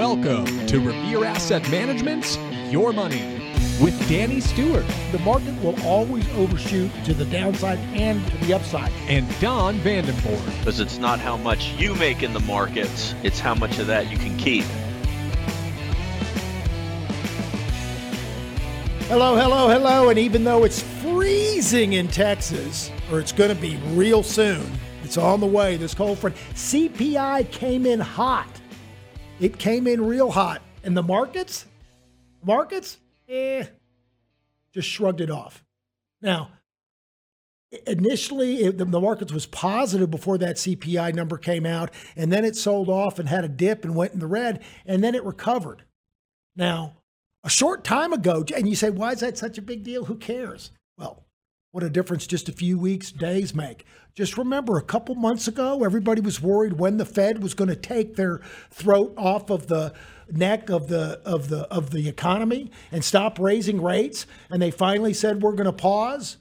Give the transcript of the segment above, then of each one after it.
Welcome to Revere Asset Management's Your Money with Danny Stewart The market will always overshoot to the downside and to the upside. and Don Vandenbord. because it's not how much you make in the markets, it's how much of that you can keep. Hello, hello, hello. And even though it's freezing in Texas, or it's going to be real soon, it's on the way. This cold front. CPI came in hot. It came in real hot. And the markets, markets, eh, just shrugged it off. Now, initially it, the, the markets was positive before that CPI number came out, and then it sold off and had a dip and went in the red, and then it recovered. Now, a short time ago, and you say, why is that such a big deal? Who cares? Well, what a difference just a few weeks, days make. Just remember, a couple months ago, everybody was worried when the Fed was going to take their throat off of the neck of the of the of the economy and stop raising rates, and they finally said we're going to pause.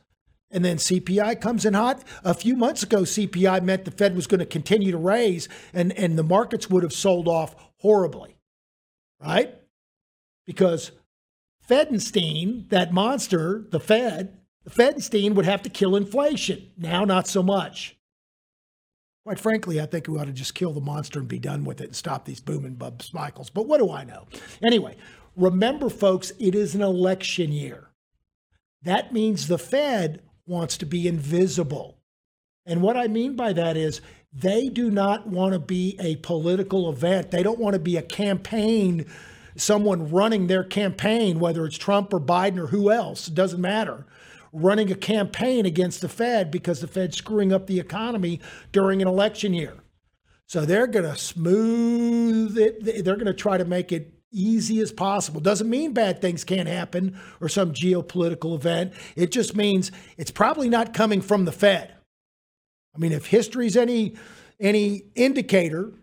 And then CPI comes in hot. A few months ago, CPI meant the Fed was going to continue to raise, and, and the markets would have sold off horribly, right? Because Fedenstein, that monster, the Fed, the Fedenstein would have to kill inflation. Now, not so much. Quite frankly, I think we ought to just kill the monster and be done with it and stop these booming bub cycles. But what do I know? Anyway, remember, folks, it is an election year. That means the Fed wants to be invisible. And what I mean by that is they do not want to be a political event. They don't want to be a campaign, someone running their campaign, whether it's Trump or Biden or who else, it doesn't matter, running a campaign against the Fed because the Fed's screwing up the economy during an election year. So they're going to smooth it. They're going to try to make it easy as possible. Doesn't mean bad things can't happen or some geopolitical event. It just means it's probably not coming from the Fed. I mean, if history's any any indicator,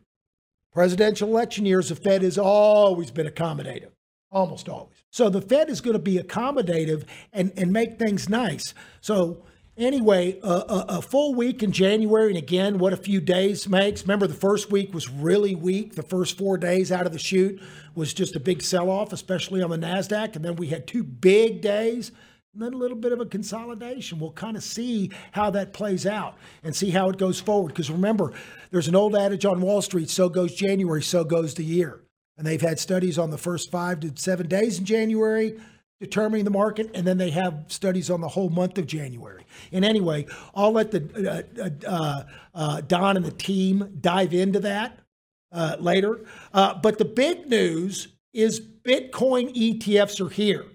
presidential election years, the Fed has always been accommodative, almost always. So the Fed is going to be accommodative and, and make things nice. So anyway, a, a, a full week in January, and again, what a few days makes. Remember, the first week was really weak. The first four days out of the chute was just a big sell-off, especially on the Nasdaq, and then we had two big days and then a little bit of a consolidation. We'll kind of see how that plays out and see how it goes forward. Because remember, there's an old adage on Wall Street so goes January, so goes the year. And they've had studies on the first five to seven days in January determining the market, and then they have studies on the whole month of January. And anyway, I'll let the uh, uh, uh, Don and the team dive into that uh, later. Uh, but the big news is Bitcoin ETFs are here.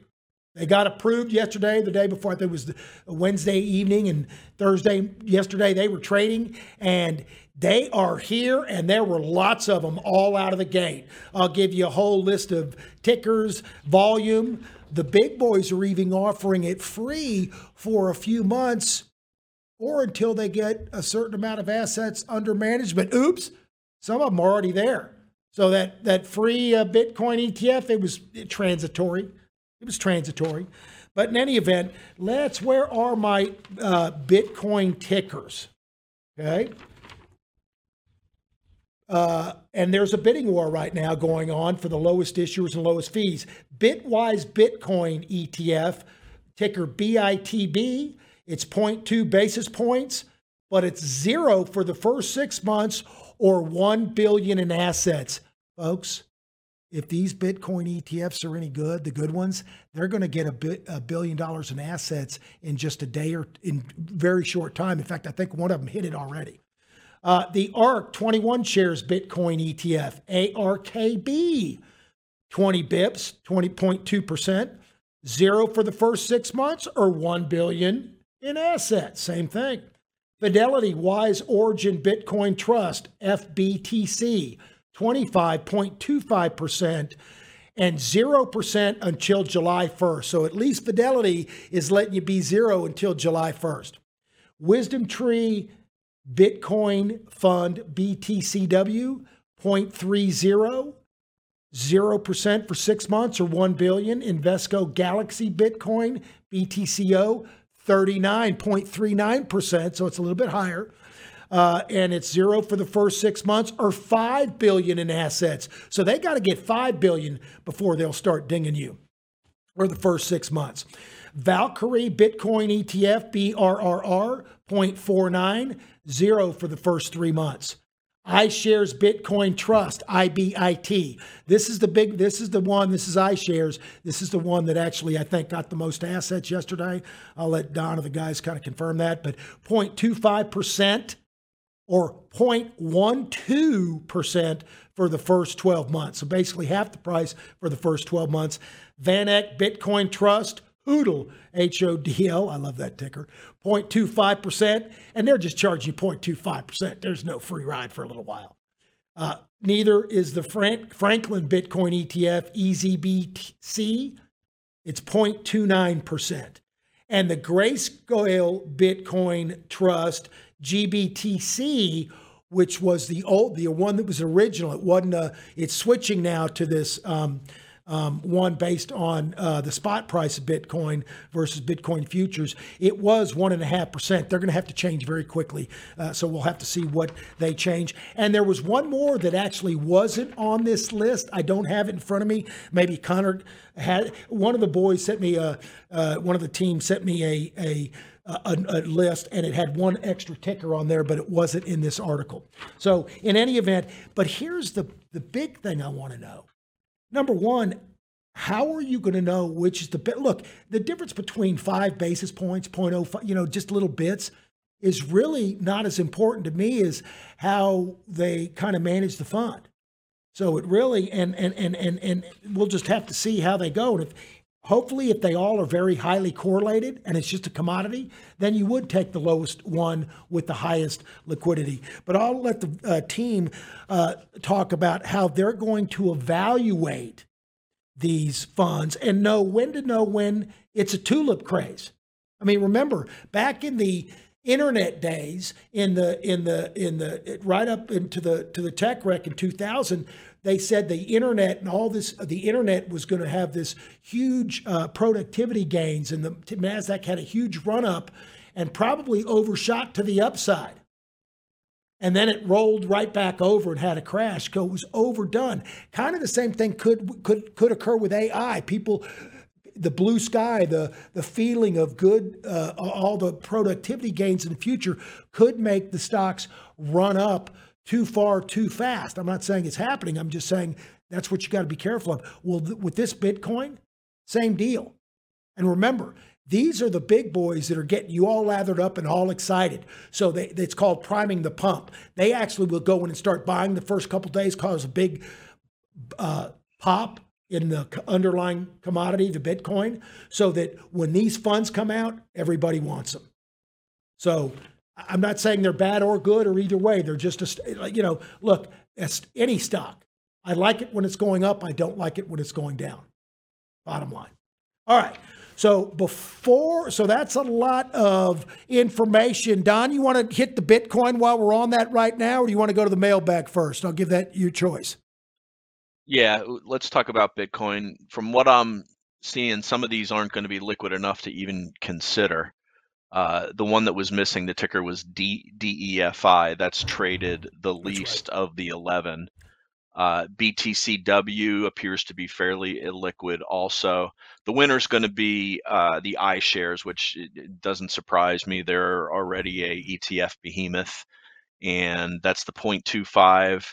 They got approved yesterday, the day before. I think it was Wednesday evening and Thursday. Yesterday they were trading, and they are here, and there were lots of them all out of the gate. I'll give you a whole list of tickers, volume. The big boys are even offering it free for a few months or until they get a certain amount of assets under management. Oops, some of them are already there. So that that free uh, Bitcoin ETF, it was transitory. It was transitory. But in any event, let's, where are my uh, Bitcoin tickers? Okay. Uh, and there's a bidding war right now going on for the lowest issuers and lowest fees. Bitwise Bitcoin ETF, ticker BITB, it's 0.2 basis points, but it's zero for the first six months or 1 billion in assets. Folks, if these Bitcoin ETFs are any good, the good ones, they're going to get a, a billion dollars in assets in just a day or in very short time. In fact, I think one of them hit it already. Uh, the ARK 21 shares Bitcoin ETF, ARKB, 20 bips, 20.2%, zero for the first six months or 1 billion in assets. Same thing. Fidelity Wise Origin Bitcoin Trust, FBTC, 25.25% and 0% until July 1st. So at least Fidelity is letting you be zero until July 1st. Wisdom Tree Bitcoin Fund BTCW 0.30 0% for 6 months or 1 billion Invesco Galaxy Bitcoin BTCO 39.39%, so it's a little bit higher. Uh, and it's zero for the first six months, or five billion in assets. So they got to get five billion before they'll start dinging you, or the first six months. Valkyrie Bitcoin ETF BRRR 0.49, zero for the first three months iShares Bitcoin Trust, IBIT. This is the big, this is the one, this is iShares. This is the one that actually I think got the most assets yesterday. I'll let Don or the guys kind of confirm that, but 0.25% or 0.12% for the first 12 months. So basically half the price for the first 12 months. VanEck Bitcoin Trust, HODL, H O D L, I love that ticker, 0.25%, and they're just charging you 0.25%. There's no free ride for a little while. Uh, neither is the Frank, Franklin Bitcoin ETF, EZBC, it's 0.29%. And the Grayscale Bitcoin Trust, GBTC, which was the old, the one that was original. It wasn't a, it's switching now to this um, um, one based on uh, the spot price of Bitcoin versus Bitcoin futures. It was one and a half percent. They're going to have to change very quickly, uh, so we'll have to see what they change. And there was one more that actually wasn't on this list. I don't have it in front of me. Maybe Connor had one of the boys sent me a uh, one of the team sent me a a a, a, list and it had one extra ticker on there, but it wasn't in this article. So, in any event, but here's the, the big thing I want to know number one, how are you going to know which is the best? Look, the difference between five basis points, 0.05, you know, just little bits is really not as important to me as how they kind of manage the fund. So it really, and, and, and, and, and we'll just have to see how they go. And if, hopefully, if they all are very highly correlated and it's just a commodity, then you would take the lowest one with the highest liquidity. But I'll let the uh, team uh, talk about how they're going to evaluate these funds and know when to know when it's a tulip craze. I mean, remember back in the internet days, in the in the in the right up into the to the tech wreck in 2000, they said the internet and all this the internet was going to have this huge uh, productivity gains, and the Nasdaq had a huge run up, and probably overshot to the upside and then it rolled right back over and had a crash because it was overdone. Kind of the same thing could could could occur with AI. People, the blue sky, the the feeling of good, uh, all the productivity gains in the future could make the stocks run up too far too fast. I'm not saying it's happening. I'm just saying that's what you got to be careful of. Well, th- with this Bitcoin, same deal. And remember, these are the big boys that are getting you all lathered up and all excited. So they, it's called priming the pump. They actually will go in and start buying the first couple days, cause a big uh, pop in the underlying commodity, the Bitcoin, so that when these funds come out, everybody wants them. So I'm not saying they're bad or good or either way. They're just a, you know, look, it's any stock. I like it when it's going up. I don't like it when it's going down. Bottom line. All right. So before, so that's a lot of information. Don, you want to hit the Bitcoin while we're on that right now, or do you want to go to the mailbag first? I'll give that your choice. Yeah, let's talk about Bitcoin. From what I'm seeing, some of these aren't going to be liquid enough to even consider. Uh, the one that was missing, the ticker was D, DEFI. That's traded the least right. of the 11. Uh, BTCW appears to be fairly illiquid also. The winner is going to be uh, the iShares, which doesn't surprise me. They're already a ETF behemoth, and that's the 0.25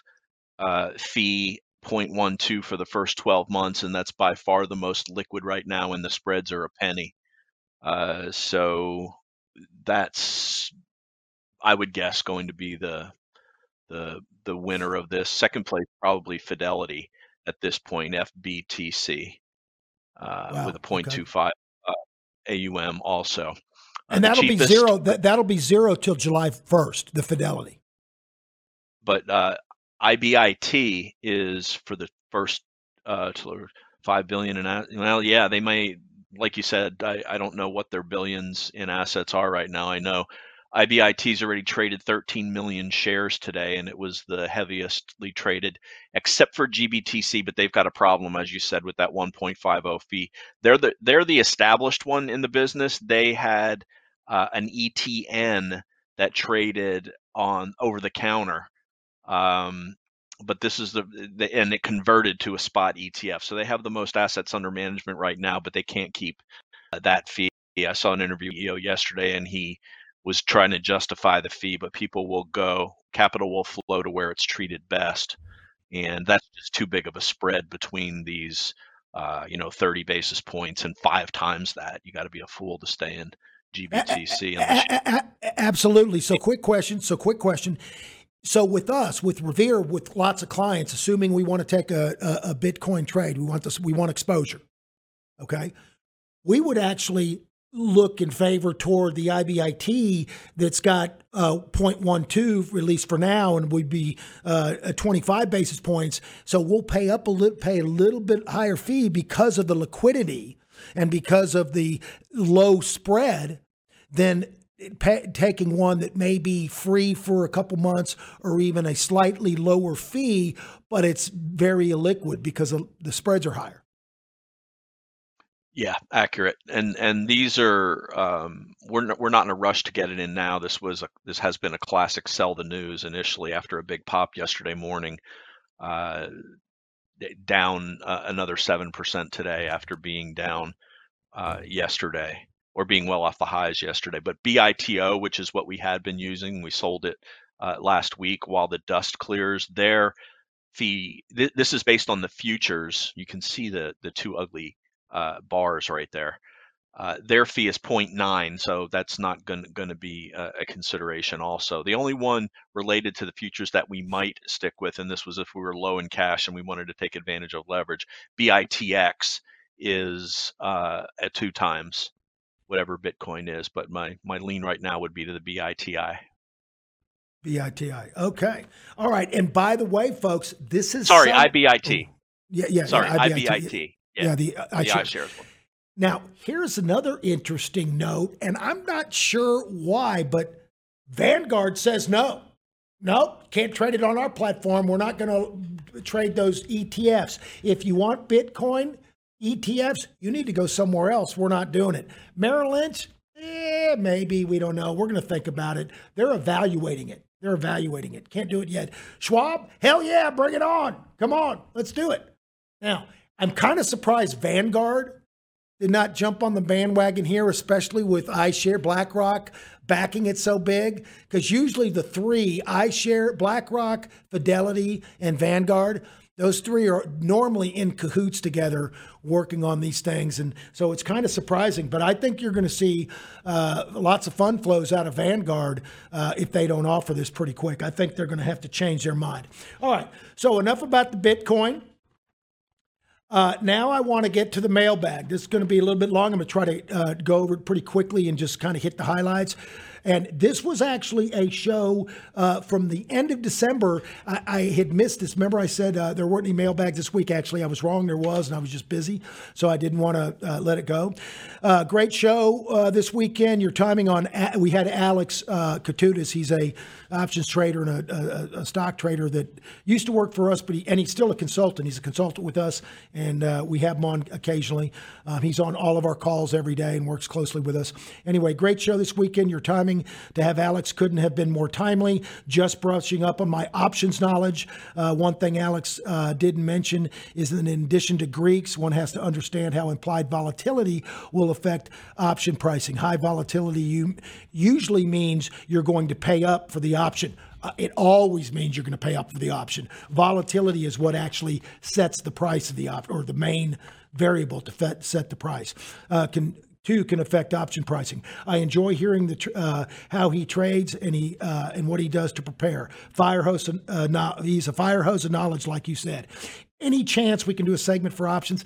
uh, fee, 0.12 for the first 12 months, and that's by far the most liquid right now, and the spreads are a penny. Uh, so that's, I would guess, going to be the the the winner of this. Second place probably Fidelity at this point, FBTC, uh, wow. with a 0.25 okay. uh, AUM also. Uh, and that'll cheapest, be zero. That, that'll be zero till July 1st, the Fidelity. But uh, IBIT is for the first uh, five billion and well, yeah, they may, like you said, I, I don't know what their billions in assets are right now. I know IBIT's already traded 13 million shares today, and it was the heaviestly traded, except for GBTC. But they've got a problem, as you said, with that 1.50 fee. They're the they're the established one in the business. They had uh, an ETN that traded on over the counter. Um, but this is the, the and it converted to a spot ETF. So they have the most assets under management right now, but they can't keep uh, that fee. I saw an interview with EO yesterday, and he was trying to justify the fee, but people will go, capital will flow to where it's treated best, and that's just too big of a spread between these, uh, you know, 30 basis points and five times that. You got to be a fool to stay in GBTC. A- a- a- absolutely. So, quick question. So, quick question. So with us, with Revere, with lots of clients, assuming we want to take a, a, a Bitcoin trade, we want this, we want exposure. Okay, we would actually look in favor toward the IBIT that's got uh, 0.12 at least for now, and we'd be uh, 25 basis points. So we'll pay up a little, pay a little bit higher fee because of the liquidity and because of the low spread. Then taking one that may be free for a couple months or even a slightly lower fee, but it's very illiquid because the spreads are higher. Yeah, accurate. And and these are um, we're not, we're not in a rush to get it in now. This was a, this has been a classic sell the news initially after a big pop yesterday morning, uh, down uh, another seven percent today after being down uh, yesterday or being well off the highs yesterday. But BITO, which is what we had been using, we sold it uh, last week while the dust clears. Their fee, th- this is based on the futures. You can see the the two ugly uh, bars right there. Uh, their fee is 0.9, so that's not going to be a, a, consideration. Also, the only one related to the futures that we might stick with, and this was if we were low in cash and we wanted to take advantage of leverage, BITX is uh, at two times whatever Bitcoin is, but my my lean right now would be to the BITI. BITI. Okay. All right. And by the way, folks, this is sorry some... IBIT. Oh, yeah, yeah. Sorry, yeah, IBIT. IBIT. Yeah, yeah the, uh, the iShares one. Now, here's another interesting note, and I'm not sure why, but Vanguard says no. Nope, can't trade it on our platform. We're not going to trade those ETFs. If you want Bitcoin, ETFs, you need to go somewhere else. We're not doing it. Merrill Lynch, eh, maybe. We don't know. We're going to think about it. They're evaluating it. They're evaluating it. Can't do it yet. Schwab, hell yeah, bring it on. Come on, let's do it. Now, I'm kind of surprised Vanguard did not jump on the bandwagon here, especially with iShare, BlackRock backing it so big. Because usually the three, iShare, BlackRock, Fidelity, and Vanguard, those three are normally in cahoots together working on these things. And so it's kind of surprising, but I think you're going to see uh, lots of fund flows out of Vanguard uh, if they don't offer this pretty quick. I think they're going to have to change their mind. All right. So enough about the Bitcoin. Uh, now I want to get to the mailbag. This is going to be a little bit long. I'm going to try to uh, go over it pretty quickly and just kind of hit the highlights. And this was actually a show uh, from the end of December. I, I, had missed this. Remember, I said uh, there weren't any mailbags this week. Actually, I was wrong. There was, and I was just busy, so I didn't want to uh, let it go. Uh, great show uh, this weekend. Your timing on we had Alex uh, Katutis. He's a options trader and a, a, a, stock trader that used to work for us, but he, and he's still a consultant. He's a consultant with us, and uh, we have him on occasionally. Um, he's on all of our calls every day and works closely with us. Anyway, great show this weekend. Your timing to have Alex couldn't have been more timely. Just brushing up on my options knowledge. Uh, one thing Alex uh, didn't mention is that in addition to Greeks, one has to understand how implied volatility will affect option pricing. High volatility usually means you're going to pay up for the option. Uh, it always means you're going to pay up for the option. Volatility is what actually sets the price of the option, or the main variable to set the price. Uh, can too can affect option pricing. I enjoy hearing the uh, how he trades and he uh, and what he does to prepare. Fire hose, uh, no, he's a fire hose of knowledge, like you said. Any chance we can do a segment for options?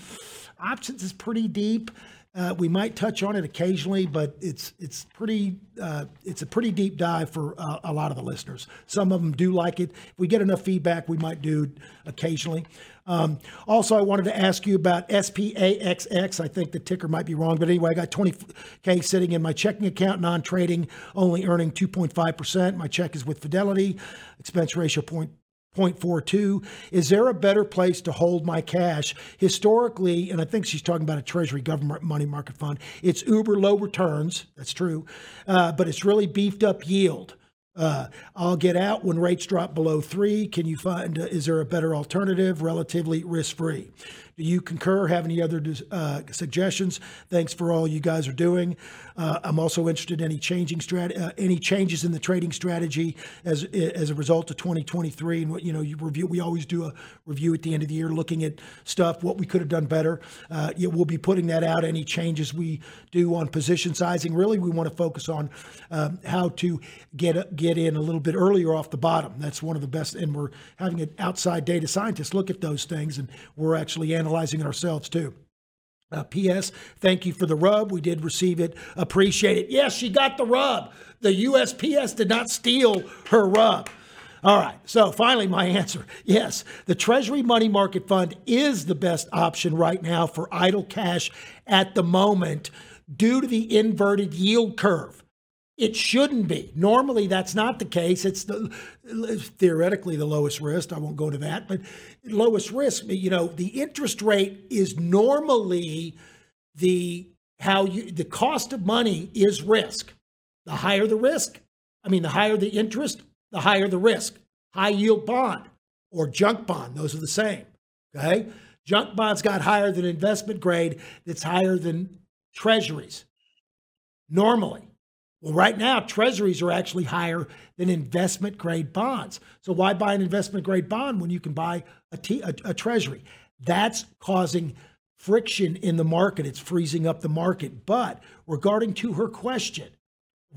Options is pretty deep. Uh, we might touch on it occasionally, but it's it's pretty uh, it's a pretty deep dive for uh, a lot of the listeners. Some of them do like it. If we get enough feedback, we might do occasionally. Um, also, I wanted to ask you about SPAXX. I think the ticker might be wrong, but anyway, I got 20k sitting in my checking account, non-trading, only earning 2.5 percent. My check is with Fidelity, expense ratio point 0.42. Is there a better place to hold my cash? Historically, and I think she's talking about a Treasury government money market fund, it's uber low returns. That's true. Uh, but it's really beefed up yield. Uh, I'll get out when rates drop below three. Can you find, uh, is there a better alternative, relatively risk free? You concur? Have any other uh, suggestions? Thanks for all you guys are doing. Uh, I'm also interested in any changing strat- uh, any changes in the trading strategy as as a result of 2023 and what you know you review. We always do a review at the end of the year, looking at stuff what we could have done better. Uh, yeah, we'll be putting that out. Any changes we do on position sizing. Really, we want to focus on um, how to get get in a little bit earlier off the bottom. That's one of the best, and we're having an outside data scientist look at those things, and we're actually analyzing it ourselves too. Uh, P.S. Thank you for the rub. We did receive it. Appreciate it. Yes, she got the rub. The USPS did not steal her rub. All right. So finally, my answer yes, the Treasury Money Market Fund is the best option right now for idle cash at the moment due to the inverted yield curve. It shouldn't be. Normally, that's not the case. It's the theoretically the lowest risk. I won't go to that, but lowest risk. You know, the interest rate is normally the how you the cost of money is risk. The higher the risk, I mean, the higher the interest, the higher the risk. High yield bond or junk bond, those are the same. Okay, junk bonds got higher than investment grade. That's higher than treasuries normally. Well, right now, treasuries are actually higher than investment grade bonds. So, why buy an investment grade bond when you can buy a, t- a, a treasury? That's causing friction in the market. It's freezing up the market. But regarding to her question,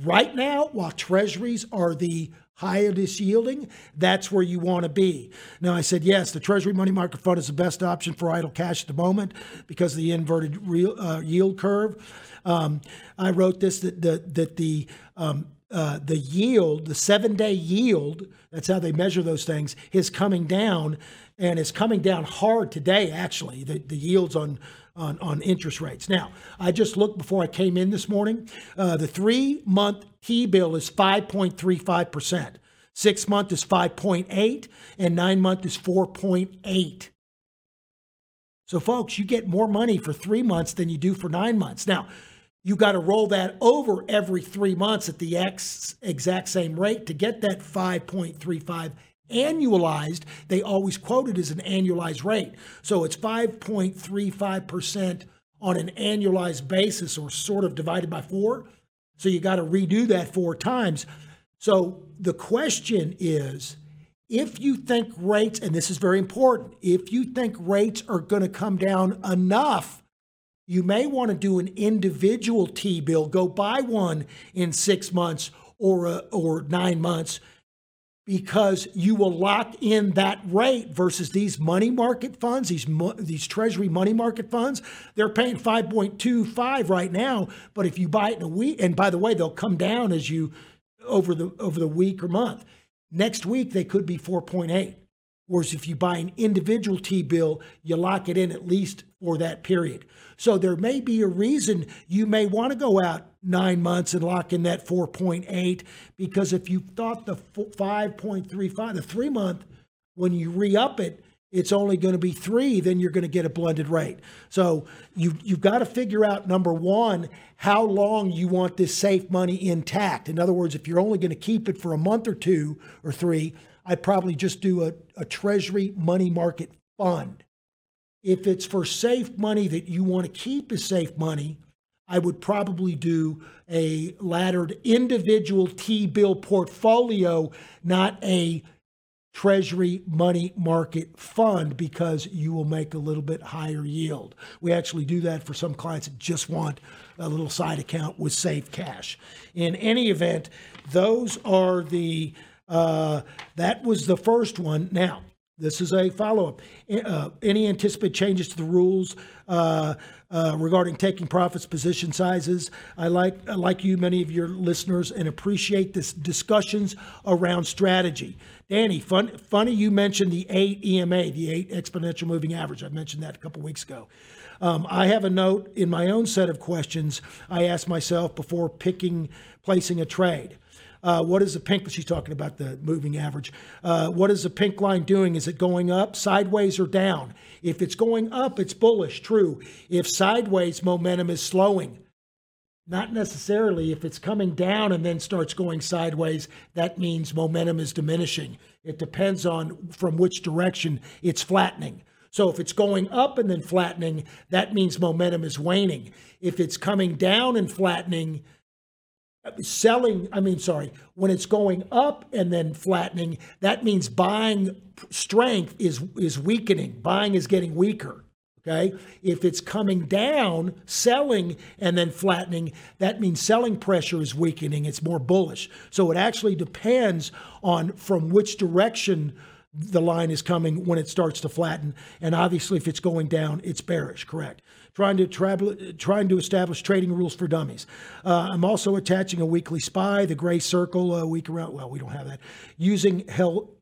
right now, while treasuries are the highest yielding, that's where you want to be. Now, I said, yes, the Treasury Money Market Fund is the best option for idle cash at the moment because of the inverted real, uh, yield curve. Um, I wrote this that the, that the um, uh, the yield, the seven day yield, that's how they measure those things, is coming down and is coming down hard today, actually, the, the yields on, on, on interest rates. Now, I just looked before I came in this morning. Uh, the three month T bill is 5.35%, six month is 5.8, and nine month is 4.8. So, folks, you get more money for three months than you do for nine months. Now, you got to roll that over every three months at the ex, exact same rate to get that 5.35 annualized. They always quote it as an annualized rate. So it's 5.35% on an annualized basis or sort of divided by four. So you got to redo that four times. So the question is if you think rates, and this is very important, if you think rates are going to come down enough you may want to do an individual T bill, go buy one in six months or, uh, or nine months because you will lock in that rate versus these money market funds, these these treasury money market funds. They're paying 5.25 right now, but if you buy it in a week and by the way, they'll come down as you over the over the week or month. Next week they could be 4.8. Whereas if you buy an individual T bill, you lock it in at least for that period. So there may be a reason you may want to go out nine months and lock in that 4.8 because if you thought the 5.35, the three month, when you re up it, it's only going to be three, then you're going to get a blended rate. So you, you've got to figure out number one, how long you want this safe money intact. In other words, if you're only going to keep it for a month or two or three, I'd probably just do a, a treasury money market fund. If it's for safe money that you want to keep as safe money, I would probably do a laddered individual T bill portfolio, not a treasury money market fund because you will make a little bit higher yield. We actually do that for some clients that just want a little side account with safe cash. In any event, those are the uh, that was the first one. Now, this is a follow up. Uh, any anticipated changes to the rules uh, uh, regarding taking profits, position sizes? I like, like you, many of your listeners, and appreciate this discussions around strategy. Danny, fun, funny you mentioned the eight EMA, the eight exponential moving average. I mentioned that a couple weeks ago. Um, I have a note in my own set of questions I ask myself before picking, placing a trade. Uh, what is the pink? She's talking about the moving average. Uh, what is the pink line doing? Is it going up, sideways, or down? If it's going up, it's bullish, true. If sideways, momentum is slowing. Not necessarily. If it's coming down and then starts going sideways, that means momentum is diminishing. It depends on from which direction it's flattening. So if it's going up and then flattening, that means momentum is waning. If it's coming down and flattening, selling, I mean, sorry, when it's going up and then flattening, that means buying strength is is weakening. Buying is getting weaker. Okay. If it's coming down, selling, and then flattening, that means selling pressure is weakening. It's more bullish. So it actually depends on from which direction the line is coming when it starts to flatten. And obviously, if it's going down, it's bearish, correct? Trying to travel, trying to establish trading rules for dummies. Uh, I'm also attaching a weekly SPY, the gray circle, a week around. Well, we don't have that. Using hell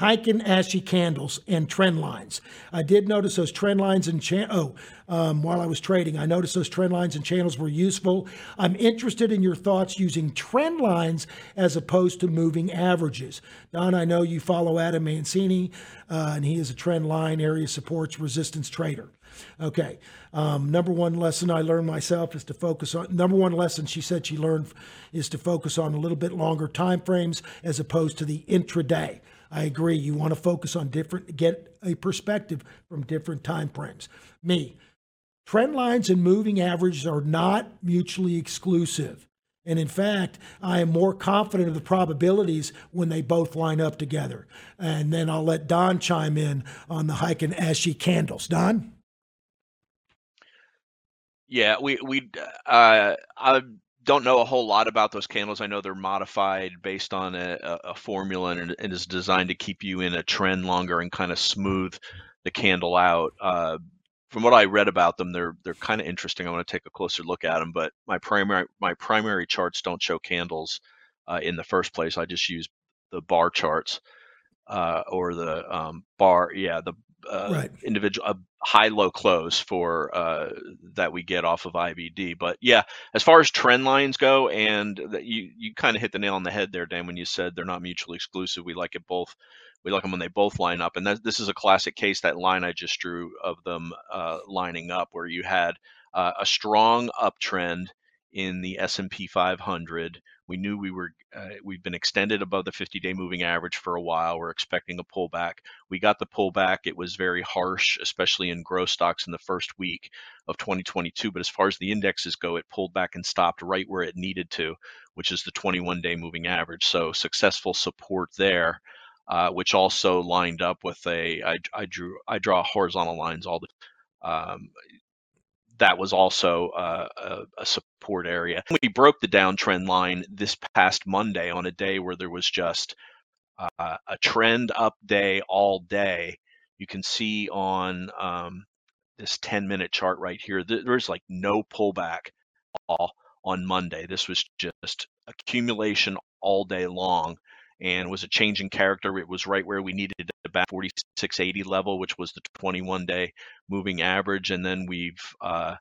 Heiken Ashi candles and trend lines. I did notice those trend lines and cha- oh, um, while I was trading, I noticed those trend lines and channels were useful. I'm interested in your thoughts using trend lines as opposed to moving averages. Don, I know you follow Adam Mancini, uh, and he is a trend line area supports resistance trader. Okay. Um, number one lesson I learned myself is to focus on. Number one lesson she said she learned is to focus on a little bit longer time frames as opposed to the intraday. I agree. You want to focus on different, get a perspective from different time frames. Me, trend lines and moving averages are not mutually exclusive. And in fact, I am more confident of the probabilities when they both line up together. And then I'll let Don chime in on the Heiken Ashi candles. Don? Yeah, we we uh, I don't know a whole lot about those candles. I know they're modified based on a, a formula and it is designed to keep you in a trend longer and kind of smooth the candle out. Uh, from what I read about them, they're they're kind of interesting. I want to take a closer look at them, but my primary my primary charts don't show candles uh, in the first place. I just use the bar charts uh, or the um, bar, yeah, the uh, right. individual a high low close for uh, that we get off of IBD. But yeah, as far as trend lines go, and you you kind of hit the nail on the head there, Dan, when you said they're not mutually exclusive. We like it both. We like them when they both line up, and that, this is a classic case. That line I just drew of them uh, lining up, where you had uh, a strong uptrend in the S&P 500 we knew we were uh, we've been extended above the 50-day moving average for a while. We're expecting a pullback. We got the pullback. It was very harsh, especially in growth stocks in the first week of 2022. But as far as the indexes go, it pulled back and stopped right where it needed to, which is the 21-day moving average. So successful support there. Uh, which also lined up with a I, I drew I draw horizontal lines all the um, that was also uh, a, a, support area. We broke the downtrend line this past Monday on a day where there was just uh, a trend up day all day. You can see on um, this 10 minute chart right here, th- there's like no pullback all on Monday. This was just accumulation all day long and was a change in character. It was right where we needed it about 4680 level, which was the 21 day moving average. And then we've uh,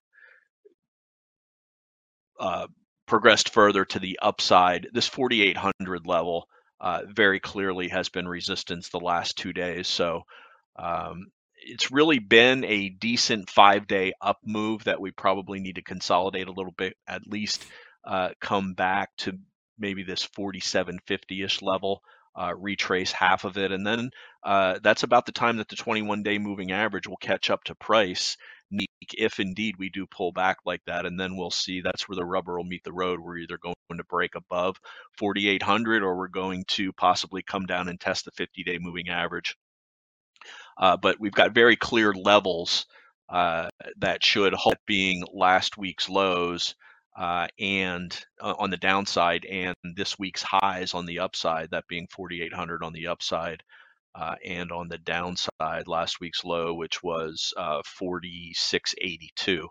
uh, progressed further to the upside. This 4800 level uh, very clearly has been resistance the last two days. So um, it's really been a decent five day up move that we probably need to consolidate a little bit, at least uh, come back to maybe this 4750-ish level, uh, retrace half of it, and then uh, that's about the time that the 21-day moving average will catch up to price. If indeed we do pull back like that, and then we'll see that's where the rubber will meet the road. We're either going to break above 4,800 or we're going to possibly come down and test the 50-day moving average. Uh, but we've got very clear levels uh, that should hold being last week's lows uh, and uh, on the downside, and this week's highs on the upside, that being 4,800 on the upside, uh, and on the downside, last week's low, which was uh, 4682.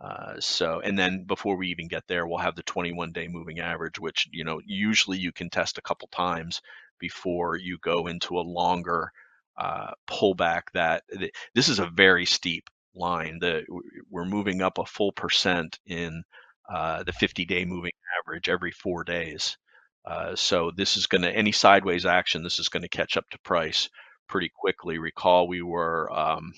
Uh, so, and then before we even get there, we'll have the 21 day moving average, which, you know, usually you can test a couple times before you go into a longer uh, pullback that this is a very steep line that we're moving up a full percent in uh, the 50 day moving average every four days. Uh, so this is going to, any sideways action, this is going to catch up to price pretty quickly. Recall we were, um,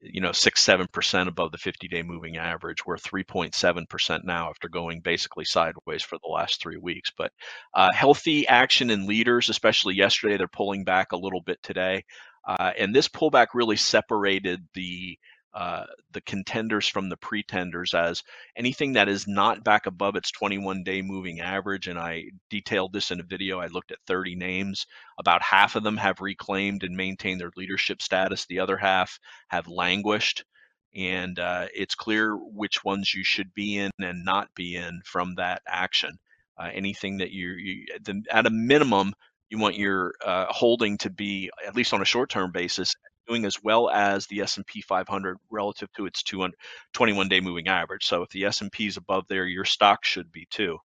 you know, six, seven percent above the 50-day moving average. We're 3.7 percent now after going basically sideways for the last three weeks. But uh, healthy action in leaders, especially yesterday, they're pulling back a little bit today, uh, and this pullback really separated the uh, the contenders from the pretenders as anything that is not back above its 21 day moving average. And I detailed this in a video. I looked at 30 names. About half of them have reclaimed and maintained their leadership status, the other half have languished. And uh, it's clear which ones you should be in and not be in from that action. Uh, anything that you, you the, at a minimum, you want your uh, holding to be at least on a short-term basis doing as well as the S&P 500 relative to its 21 day moving average. So if the S&P is above there, your stock should be too.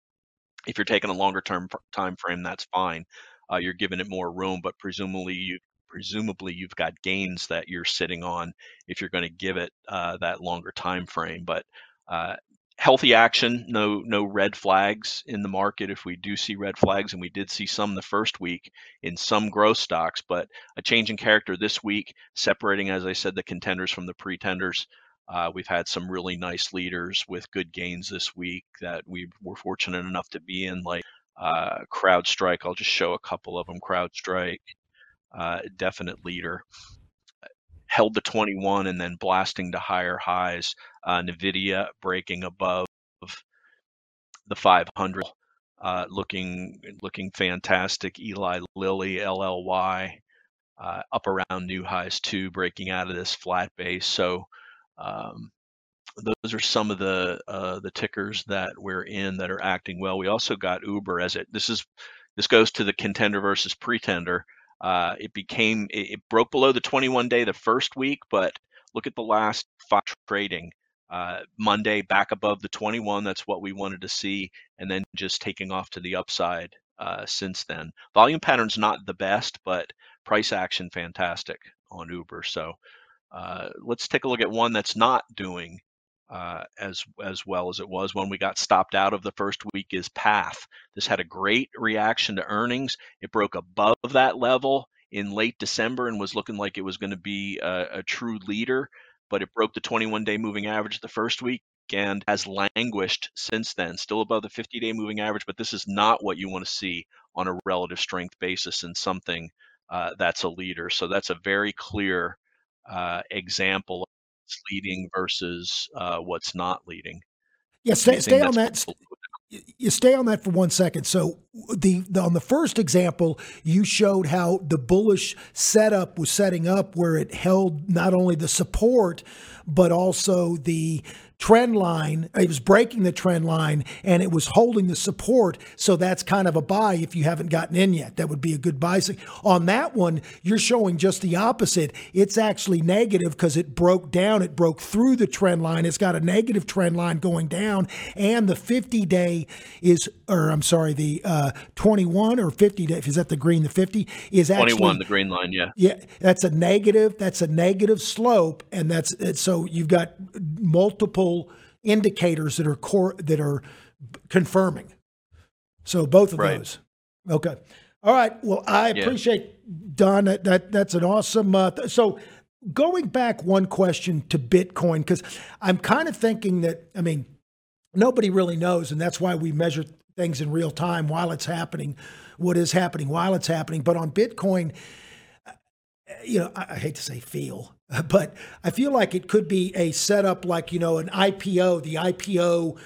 If you're taking a longer term time frame, that's fine. Uh, you're giving it more room, but presumably you presumably you've got gains that you're sitting on if you're going to give it uh, that longer time frame. But uh, healthy action, no no red flags in the market. If we do see red flags, and we did see some the first week in some growth stocks, but a change in character this week, separating, as I said, the contenders from the pretenders. Uh, we've had some really nice leaders with good gains this week that we were fortunate enough to be in, like uh, CrowdStrike. I'll just show a couple of them. CrowdStrike, uh, definite leader held the 21 and then blasting to higher highs. Uh, Nvidia breaking above the 500, uh, looking looking fantastic. Eli Lilly LLY uh, up around new highs too, breaking out of this flat base. So um, those are some of the uh, the tickers that we're in that are acting well. We also got Uber as it. This is this goes to the contender versus pretender. Uh, it became it, it, broke below the 21 day the first week, but look at the last five trading. Uh, Monday back above the 21. That's what we wanted to see, and then just taking off to the upside uh, since then. Volume pattern's not the best, but price action fantastic on Uber. So uh, let's take a look at one that's not doing uh, as as well as it was when we got stopped out of the first week is Path. This had a great reaction to earnings. It broke above that level in late December and was looking like it was going to be a, a true leader, but it broke the 21-day moving average the first week and has languished since then. Still above the 50-day moving average, but this is not what you want to see on a relative strength basis in something uh, that's a leader. So that's a very clear uh, example leading versus uh, what's not leading. Yeah, stay, stay on that. You stay on that for one second. So the, the, on the first example, you showed how the bullish setup was setting up, where it held not only the support but also the trend line. It was breaking the trend line and it was holding the support. So that's kind of a buy if you haven't gotten in yet. That would be a good buy. On that one, you're showing just the opposite. It's actually negative because it broke down. It broke through the trend line. It's got a negative trend line going down. And the 50 day is, or I'm sorry, the uh, 21 or 50 day, is that the green? The 50 is actually 21, the green line. Yeah. Yeah. That's a negative. That's a negative slope. And that's, so you've got multiple indicators that are core that are confirming. So both of right. those. Okay. All right. Well, I yeah. appreciate Don. That, that that's an awesome. Uh, th- so going back one question to Bitcoin because I'm kind of thinking that I mean nobody really knows, and that's why we measure things in real time while it's happening. What is happening while it's happening? But on Bitcoin, you know, I, I hate to say feel, but I feel like it could be a setup like, you know, an IPO, the IPO,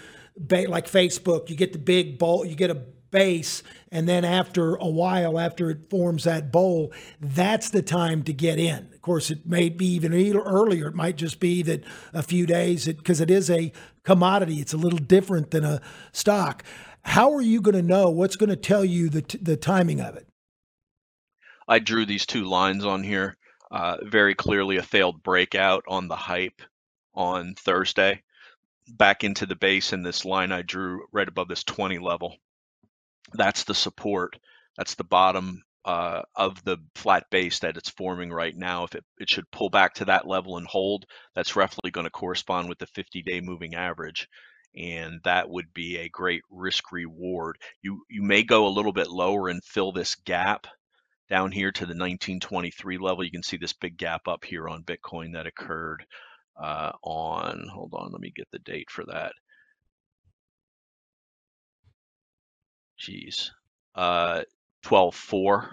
like Facebook, you get the big bowl, you get a base, and then after a while, after it forms that bowl, that's the time to get in. Of course, it may be even earlier. It might just be that a few days, because it, it is a commodity, it's a little different than a stock. How are you going to know what's going to tell you the, t- the timing of it? I drew these two lines on here uh, very clearly a failed breakout on the hype on Thursday. Back into the base in this line I drew right above this 20 level. That's the support. That's the bottom uh, of the flat base that it's forming right now. If it, it should pull back to that level and hold, that's roughly going to correspond with the 50 day moving average. And that would be a great risk reward. You you may go a little bit lower and fill this gap down here to the 1923 level. You can see this big gap up here on Bitcoin that occurred uh, on, hold on, let me get the date for that. Geez, uh, 12.4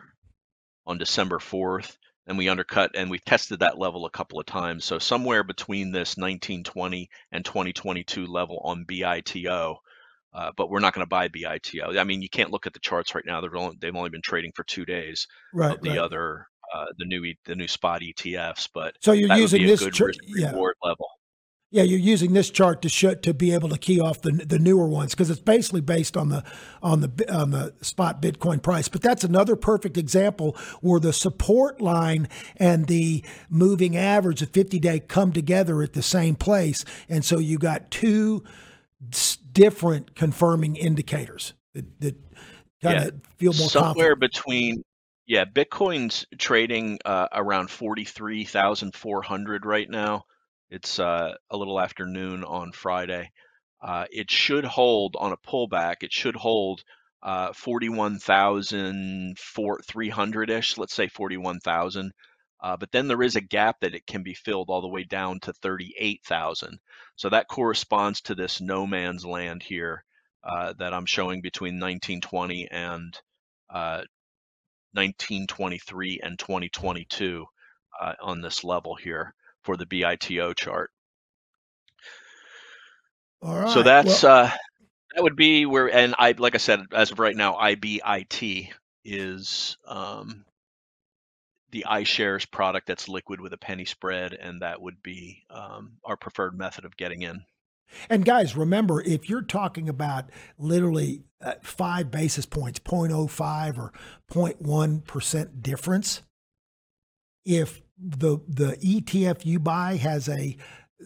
on December 4th. And we undercut and we've tested that level a couple of times. So somewhere between this 1920 and 2022 level on BITO, uh, but we're not going to buy BITO. I mean, you can't look at the charts right now. They've only, they've only been trading for two days right, of the right. other uh, the new the new spot ETFs. But so you're using this chart, yeah. level. Yeah, you're using this chart to show, to be able to key off the the newer ones because it's basically based on the on the on the spot Bitcoin price. But that's another perfect example where the support line and the moving average, the 50 day, come together at the same place, and so you got two different confirming indicators that, that kind of yeah. feel more somewhere confident. between yeah bitcoin's trading uh, around 43400 right now it's uh, a little after noon on friday uh, it should hold on a pullback it should hold uh, 41,300-ish, let's say 41,000. Uh, but then there is a gap that it can be filled all the way down to 38,000. So that corresponds to this no man's land here uh, that I'm showing between 1920 and uh, 1923 and 2022 uh, on this level here for the BITO chart. All right. So that's well, uh, that would be where, and I like I said, as of right now, IBIT is um, the iShares product that's liquid with a penny spread, and that would be um, our preferred method of getting in. And guys, remember, if you're talking about literally uh, five basis points, 0.05 or 0.1% difference, if the the ETF you buy has a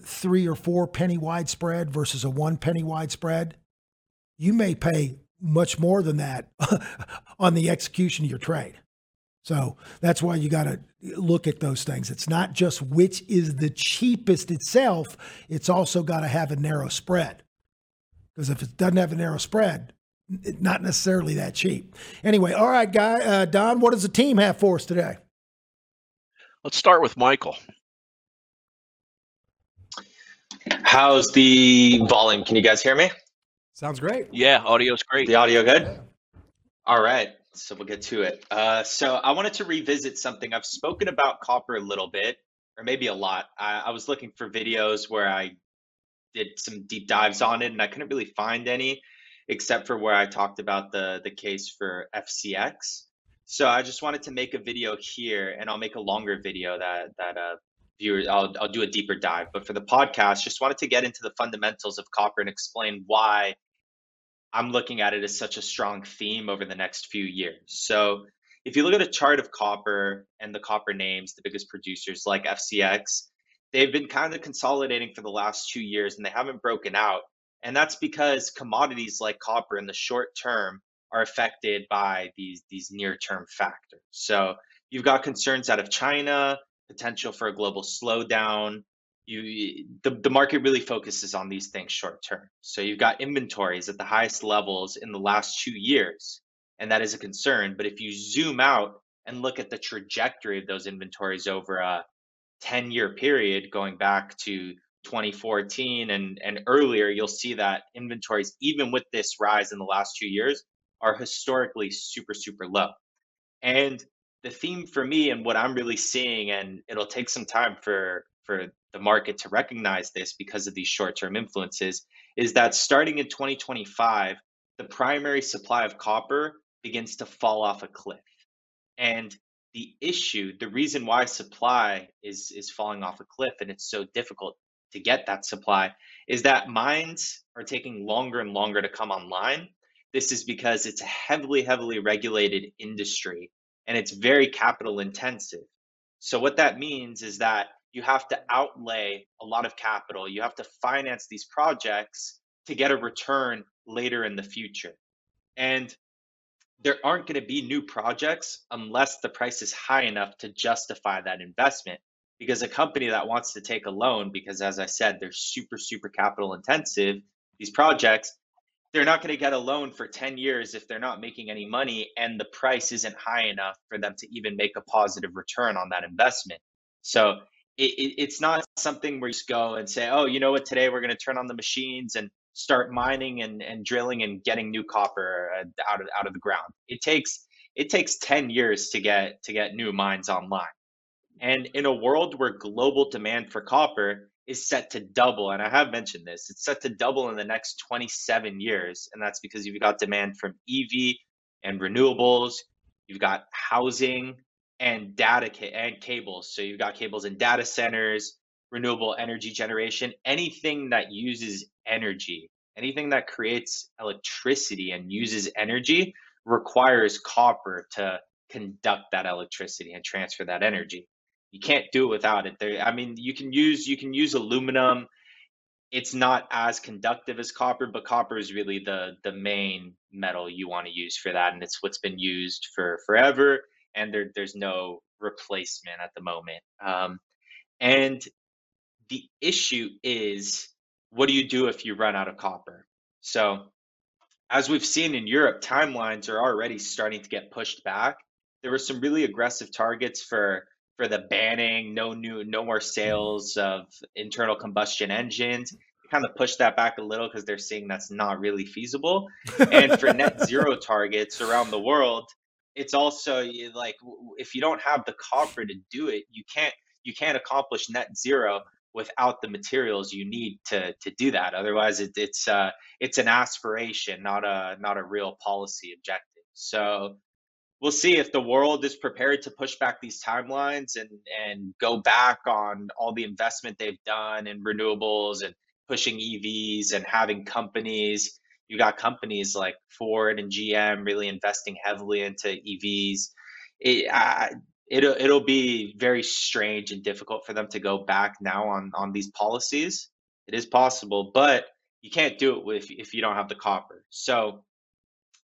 three or four penny wide spread versus a one penny wide spread, you may pay much more than that on the execution of your trade. So that's why you got to look at those things. It's not just which is the cheapest itself, it's also got to have a narrow spread. Because if it doesn't have a narrow spread, not necessarily that cheap. Anyway, all right, guy, uh, Don, what does the team have for us today? Let's start with Michael. How's the volume? Can you guys hear me? Sounds great. Yeah, audio's great. The audio good? Yeah. All right so we'll get to it. Uh, so I wanted to revisit something. I've spoken about copper a little bit, or maybe a lot. I, I, was looking for videos where I did some deep dives on it, and I couldn't really find any, except for where I talked about the the case for FCX. So I just wanted to make a video here, and I'll make a longer video that that uh, viewers. I'll I'll do a deeper dive. But for the podcast, just wanted to get into the fundamentals of copper and explain why I'm looking at it as such a strong theme over the next few years. So if you look at a chart of copper and the copper names, the biggest producers like FCX, they've been kind of consolidating for the last two years and they haven't broken out. And that's because commodities like copper in the short term are affected by these these near term factors. So you've got concerns out of China, potential for a global slowdown, you the, the market really focuses on these things short term. So you've got inventories at the highest levels in the last two years and that is a concern. But if you zoom out and look at the trajectory of those inventories over a 10 year period going back to 2014 and and earlier you'll see that inventories even with this rise in the last two years are historically super super low. And the theme for me and what i'm really seeing and it'll take some time for for the market to recognize this because of these short term influences is that starting in 2025, the primary supply of copper begins to fall off a cliff. And the issue, the reason why supply is, is falling off a cliff and it's so difficult to get that supply is that mines are taking longer and longer to come online. This is because it's a heavily, heavily regulated industry and it's very capital intensive. So, what that means is that you have to outlay a lot of capital. You have to finance these projects to get a return later in the future. And there aren't going to be new projects unless the price is high enough to justify that investment. Because a company that wants to take a loan, because as I said, they're super, super capital intensive, these projects, they're not going to get a loan for 10 years if they're not making any money and the price isn't high enough for them to even make a positive return on that investment. So it, it, it's not something where you just go and say, oh, you know what, today we're going to turn on the machines and start mining and, and drilling and getting new copper uh, out of out of the ground. It takes it takes 10 years to get to get new mines online. And in a world where global demand for copper is set to double. And I have mentioned this, it's set to double in the next 27 years. And that's because you've got demand from EV and renewables, you've got housing and data ca- and cables. So you've got cables in data centers, renewable energy generation, anything that uses energy, anything that creates electricity and uses energy requires copper to conduct that electricity and transfer that energy you can't do it without it. There, I mean, you can use you can use aluminum. It's not as conductive as copper, but copper is really the the main metal you want to use for that, and it's what's been used for forever. And there there's no replacement at the moment. Um, and the issue is, what do you do if you run out of copper? So, as we've seen in Europe, timelines are already starting to get pushed back. There were some really aggressive targets for for the banning, no new, no more sales of internal combustion engines. kind of push that back a little because they're seeing that's not really feasible. And for net zero targets around the world, it's also like if you don't have the copper to do it, you can't you can't accomplish net zero without the materials you need to to do that. Otherwise, it, it's uh, it's an aspiration, not a not a real policy objective. So we'll see if the world is prepared to push back these timelines and and go back on all the investment they've done in renewables and pushing EVs and having companies. You got companies like Ford and GM really investing heavily into EVs. It, uh, it'll it'll be very strange and difficult for them to go back now on on these policies. It is possible, but you can't do it if if you don't have the copper. So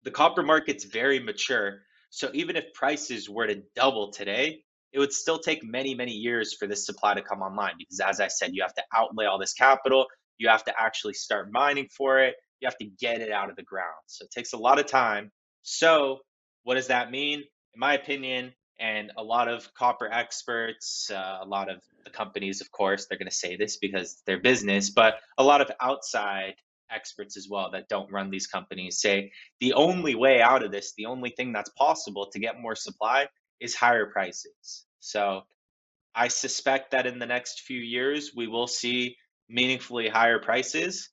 the copper market's very mature so even if prices were to double today, it would still take many, many years for this supply to come online because, as I said, you have to outlay all this capital. You have to actually start mining for it. You have to get it out of the ground. So it takes a lot of time. So, what does that mean? In my opinion, and a lot of copper experts, uh, a lot of the companies, of course, they're going to say this because they're business, but a lot of outside experts as well that don't run these companies say the only way out of this, the only thing that's possible to get more supply is higher prices. So I suspect that in the next few years, we will see meaningfully higher prices.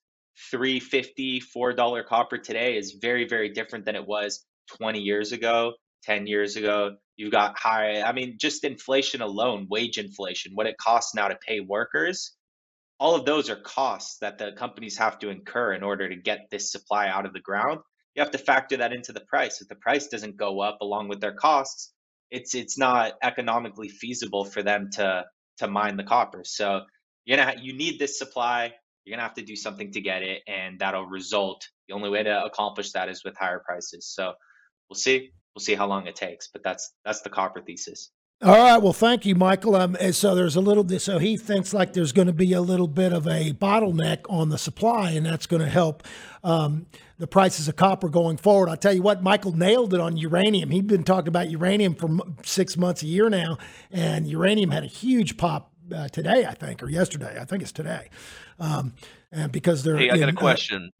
350 $4 copper today is very, very different than it was 20 years ago, 10 years ago. You've got high, I mean, just inflation alone, wage inflation, what it costs now to pay workers all of those are costs that the companies have to incur in order to get this supply out of the ground. You have to factor that into the price. If the price doesn't go up along with their costs, it's it's not economically feasible for them to to mine the copper. So you know you need this supply. You're gonna have to do something to get it, and that'll result. The only way to accomplish that is with higher prices. So we'll see. We'll see how long it takes, but that's that's the copper thesis. All right. Well, thank you, Michael. Um, so there's a little. So he thinks like there's going to be a little bit of a bottleneck on the supply, and that's going to help um, the prices of copper going forward. I'll tell you what, Michael nailed it on uranium. He'd been talking about uranium for six months, a year now, and uranium had a huge pop uh, today, I think, or yesterday. I think it's today, um, and because they're. Hey, I got in, a uh, question. Uh,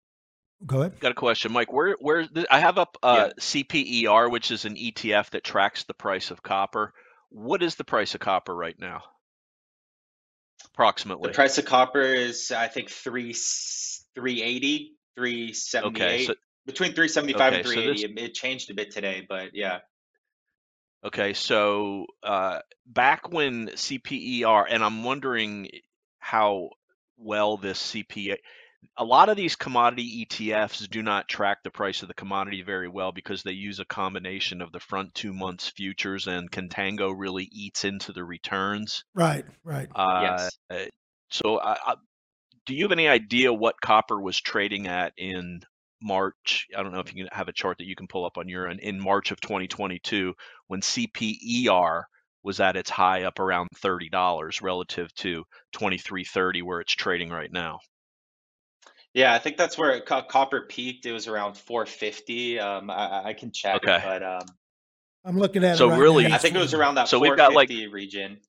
Go ahead. Got a question, Mike. Where where I have up uh, yeah. CPER, which is an ETF that tracks the price of copper. What is the price of copper right now? Approximately. The price of copper is, I think, three 380, 378. Okay, so, between 375 okay, and 380. So this, it changed a bit today, but yeah. Okay, so uh, back when CPER, and I'm wondering how well this CPA a lot of these commodity ETFs do not track the price of the commodity very well because they use a combination of the front two months futures and contango really eats into the returns. Right, right. Uh, yes. Uh, so, I, do you have any idea what copper was trading at in March? I don't know if you can have a chart that you can pull up on your end in March of 2022 when CPER was at its high up around $30 relative to 23.30 where it's trading right now. Yeah, I think that's where co- copper peaked. It was around 450. Um, I, I can check, Okay. but um, I'm looking at So it right really- now. I think it was around that So we've got, like- 450 region.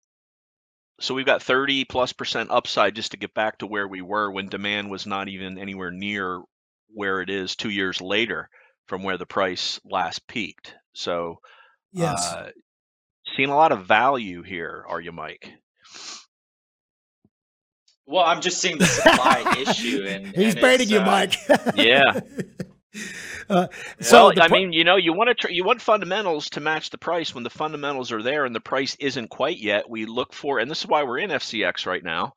So we've got 30 plus percent upside just to get back to where we were when demand was not even anywhere near where it is two years later from where the price last peaked. So, Yes. uh, seeing a lot of value here, are you, Mike? Well, I'm just seeing the supply issue, and He's and baiting you, uh, Mike. Yeah. uh, so well, the I pro- mean, you know, you want to tr- you want fundamentals to match the price. When the fundamentals are there and the price isn't quite yet, we look for, and this is why we're in FCX right now.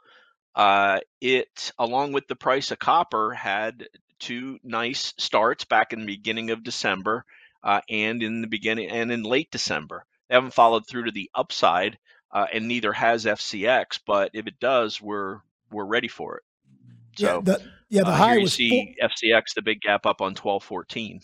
Uh, it, along with the price of copper, had two nice starts back in the beginning of December uh, and in the beginning and in late December. They haven't followed through to the upside, uh, and neither has FCX. But if it does, we're we're ready for it. yeah, So the yeah the uh, high here you was see FCX, the big gap up on twelve fourteen.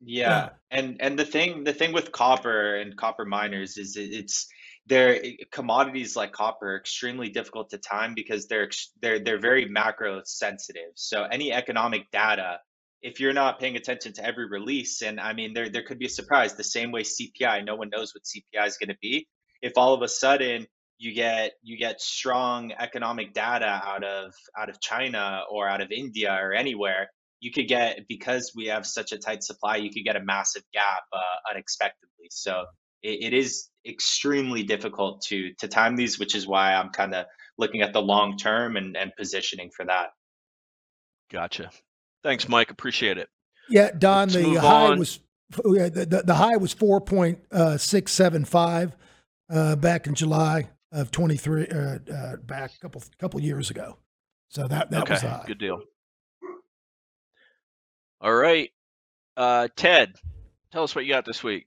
Yeah, and and the thing the thing with copper and copper miners is it, it's they're commodities like copper are extremely difficult to time because they're they're they're very macro sensitive. So any economic data, if you're not paying attention to every release, and I mean there there could be a surprise the same way CPI, no one knows what CPI is going to be. If all of a sudden you get you get strong economic data out of out of China or out of India or anywhere, you could get because we have such a tight supply, you could get a massive gap uh, unexpectedly. So it, it is extremely difficult to to time these, which is why I'm kind of looking at the long term and and positioning for that. Gotcha. Thanks, Mike. Appreciate it. Yeah, Don, Let's the high on. was oh, the, the, the high was four point uh, six seven five uh, back in July of twenty three, uh, uh, back a couple couple years ago. So that that was okay, the high. good deal. All right, uh, Ted, tell us what you got this week.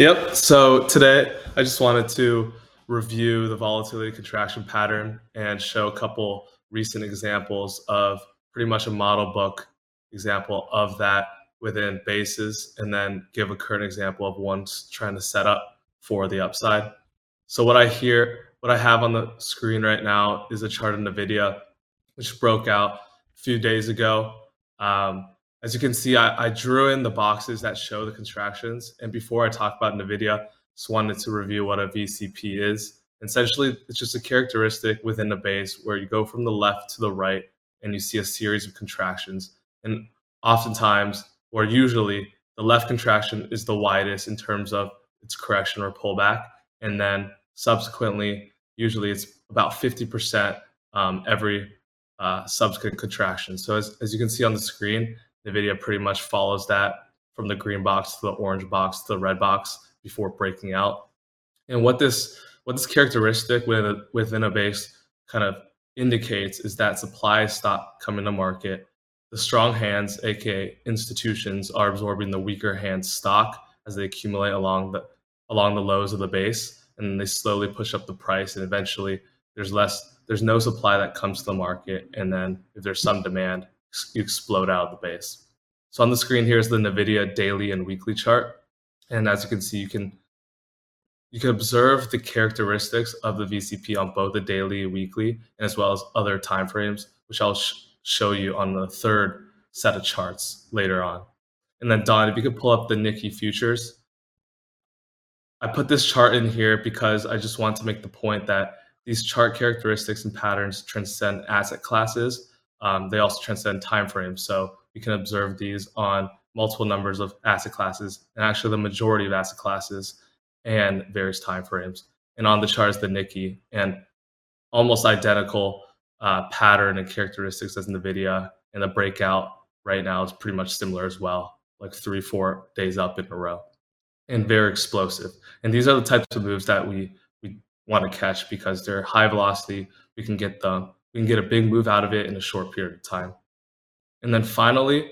Yep. So today I just wanted to review the volatility contraction pattern and show a couple recent examples of pretty much a model book example of that within bases and then give a current example of one trying to set up for the upside. So what I hear, what I have on the screen right now is a chart of NVIDIA, which broke out a few days ago. Um, as you can see, I, I drew in the boxes that show the contractions. And before I talk about NVIDIA, just wanted to review what a VCP is. Essentially, it's just a characteristic within a base where you go from the left to the right and you see a series of contractions. And oftentimes, or usually, the left contraction is the widest in terms of its correction or pullback. And then subsequently, usually it's about 50% um, every uh, subsequent contraction. So as, as you can see on the screen, NVIDIA pretty much follows that from the green box to the orange box to the red box before breaking out. And what this what this characteristic within a, within a base kind of indicates is that supply stopped coming to market. The strong hands, aka institutions, are absorbing the weaker hands stock as they accumulate along the along the lows of the base, and they slowly push up the price, and eventually there's less there's no supply that comes to the market, and then if there's some demand, explode out of the base. So on the screen here is the NVIDIA daily and weekly chart. And as you can see, you can you can observe the characteristics of the VCP on both the daily and weekly, and as well as other timeframes, which I'll sh- show you on the third set of charts later on. And then Don, if you could pull up the Nikkei futures. I put this chart in here because I just want to make the point that these chart characteristics and patterns transcend asset classes. Um, they also transcend timeframes. So we can observe these on multiple numbers of asset classes and actually the majority of asset classes and various timeframes. And on the chart is the Nikkei and almost identical uh, pattern and characteristics as NVIDIA. And the breakout right now is pretty much similar as well, like three, four days up in a row and very explosive. And these are the types of moves that we we want to catch because they're high velocity. We can get them. We can get a big move out of it in a short period of time. And then finally,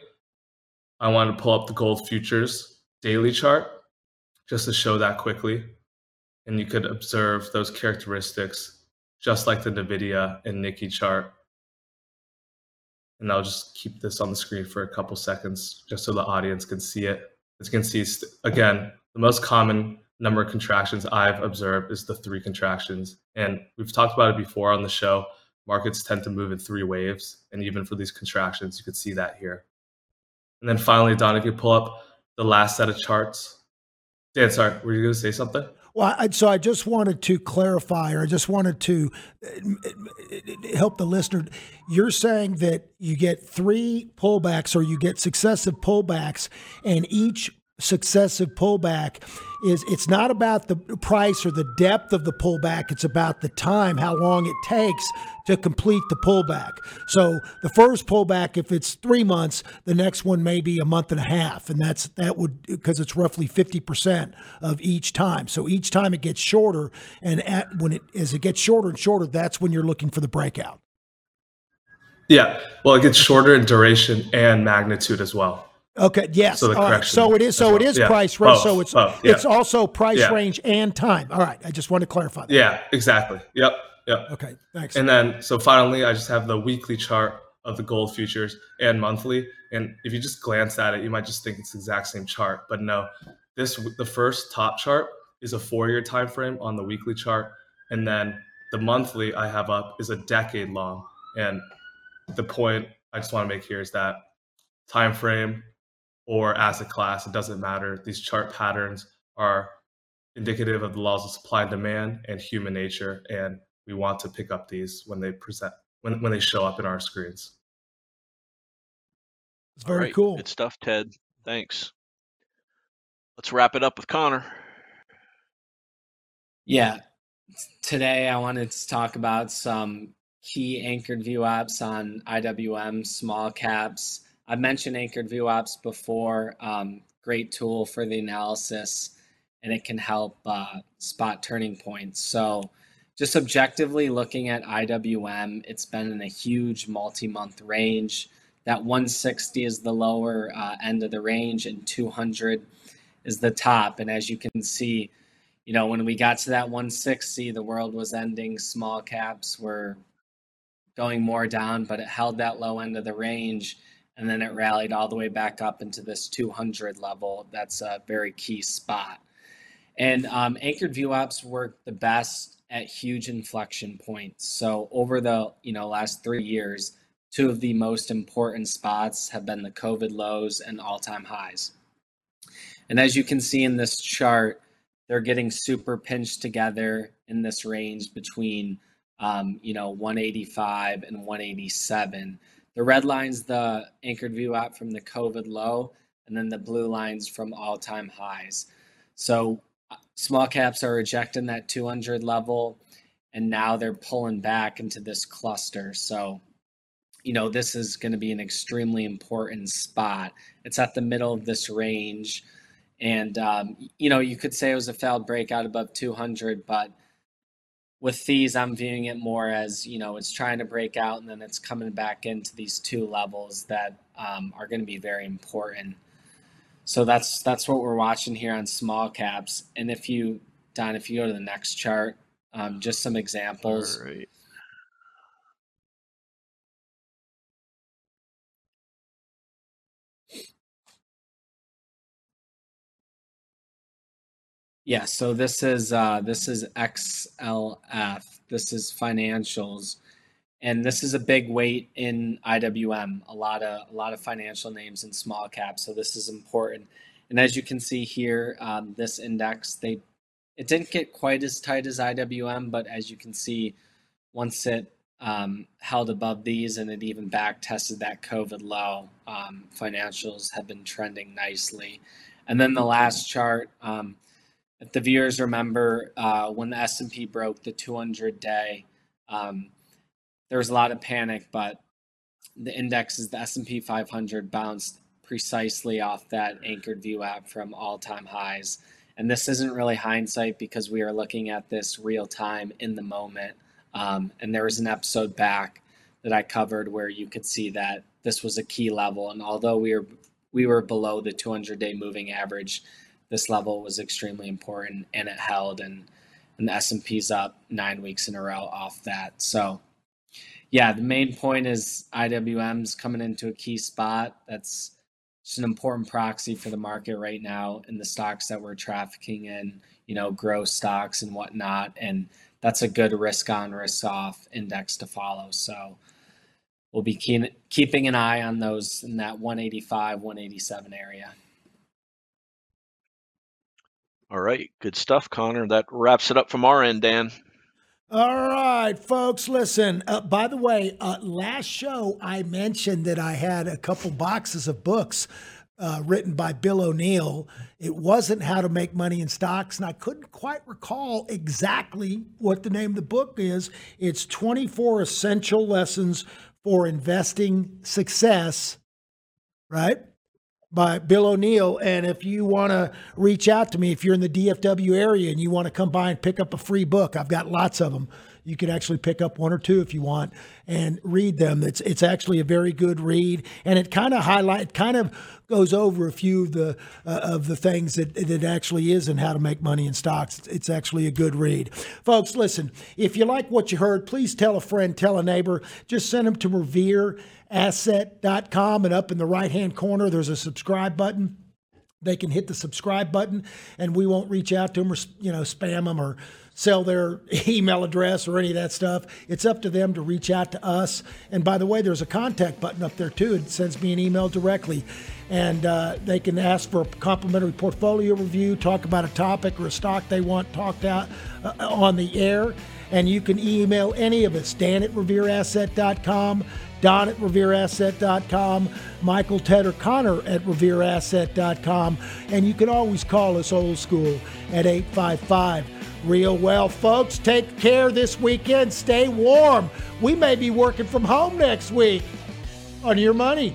I want to pull up the gold futures daily chart just to show that quickly. And you could observe those characteristics just like the NVIDIA and Nikkei chart. And I'll just keep this on the screen for a couple seconds just so the audience can see it. As you can see, again, the most common number of contractions I've observed is the three contractions. And we've talked about it before on the show. Markets tend to move in three waves. And even for these contractions, you could see that here. And then finally, Don, if you pull up the last set of charts. Dan, sorry, were you going to say something? Well, I, so I just wanted to clarify, or I just wanted to uh, help the listener. You're saying that you get three pullbacks, or you get successive pullbacks, and each successive pullback is it's not about the price or the depth of the pullback it's about the time how long it takes to complete the pullback. So the first pullback if it's three months the next one may be a month and a half and that's that would because it's roughly 50% of each time. So each time it gets shorter and at, when it as it gets shorter and shorter that's when you're looking for the breakout. Yeah. Well it gets shorter in duration and magnitude as well Okay. Yes. So, right. so it is. So well. it is yeah. price range. So it's yeah. it's also price yeah. range and time. All right. I just want to clarify that. Yeah. Exactly. Yep. Yep. Okay. Thanks. And then so finally, I just have the weekly chart of the gold futures and monthly. And if you just glance at it, you might just think it's the exact same chart, but no. This the first top chart is a four-year time frame on the weekly chart, and then the monthly I have up is a decade long. And the point I just want to make here is that time frame or asset class, it doesn't matter. These chart patterns are indicative of the laws of supply and demand and human nature, and we want to pick up these when they present when when they show up in our screens. It's very right. cool. Good stuff, Ted. Thanks. Let's wrap it up with Connor. Yeah. Today I wanted to talk about some key anchored VWAPs on IWM small caps I've mentioned Anchored VWAPs before. Um, great tool for the analysis, and it can help uh, spot turning points. So, just objectively looking at IWM, it's been in a huge multi-month range. That 160 is the lower uh, end of the range, and 200 is the top. And as you can see, you know, when we got to that 160, the world was ending. Small caps were going more down, but it held that low end of the range and then it rallied all the way back up into this 200 level. That's a very key spot. And um, anchored VWAPs work the best at huge inflection points. So over the you know last three years, two of the most important spots have been the COVID lows and all-time highs. And as you can see in this chart, they're getting super pinched together in this range between um, you know 185 and 187. The red line's the anchored VWAP from the COVID low, and then the blue lines from all time highs. So uh, small caps are rejecting that 200 level, and now they're pulling back into this cluster. So, you know, this is going to be an extremely important spot. It's at the middle of this range. And, um, you know, you could say it was a failed breakout above 200, but with these, I'm viewing it more as you know it's trying to break out and then it's coming back into these two levels that um, are going to be very important. So that's that's what we're watching here on small caps. And if you Don, if you go to the next chart, um, just some examples. Yeah, so this is uh, this is XLF. This is financials, and this is a big weight in IWM. A lot of a lot of financial names in small caps. So this is important. And as you can see here, um, this index they it didn't get quite as tight as IWM, but as you can see, once it um, held above these and it even back tested that COVID low, um, financials have been trending nicely. And then the last chart. Um, if the viewers remember uh, when the S&P broke the 200 day, um, there was a lot of panic, but the indexes, the S&P 500 bounced precisely off that anchored VWAP from all-time highs. And this isn't really hindsight because we are looking at this real time in the moment. Um, and there was an episode back that I covered where you could see that this was a key level. And although we were we were below the 200 day moving average, this level was extremely important and it held and and the S&P's up 9 weeks in a row off that. So yeah, the main point is IWM's coming into a key spot. That's just an important proxy for the market right now and the stocks that we're trafficking in. you know, growth stocks and whatnot. And that's a good risk on, risk off index to follow. So we'll be keeping an eye on those in that 185, 187 area. All right, good stuff, Connor. That wraps it up from our end, Dan. All right, folks, listen. Uh, by the way, uh, last show I mentioned that I had a couple boxes of books uh, written by Bill O'Neil. It wasn't How to Make Money in Stocks, and I couldn't quite recall exactly what the name of the book is. It's 24 Essential Lessons for Investing Success, right? By Bill O'Neil. And if you want to reach out to me, if you're in the DFW area and you want to come by and pick up a free book, I've got lots of them you could actually pick up one or two if you want and read them. It's it's actually a very good read, and it kind of highlight, kind of goes over a few of the uh, of the things that that actually is and how to make money in stocks. It's, it's actually a good read, folks. Listen, if you like what you heard, please tell a friend, tell a neighbor. Just send them to revereasset.com, and up in the right hand corner, there's a subscribe button they can hit the subscribe button and we won't reach out to them or you know spam them or sell their email address or any of that stuff. It's up to them to reach out to us. And by the way, there's a contact button up there too. It sends me an email directly. And uh, they can ask for a complimentary portfolio review, talk about a topic or a stock they want talked out uh, on the air. And you can email any of us, Dan at revereasset.com, Don at revereasset.com, Michael, Ted, or Connor at revereasset.com. And you can always call us old school at 855 real well. Folks, take care this weekend. Stay warm. We may be working from home next week on your money.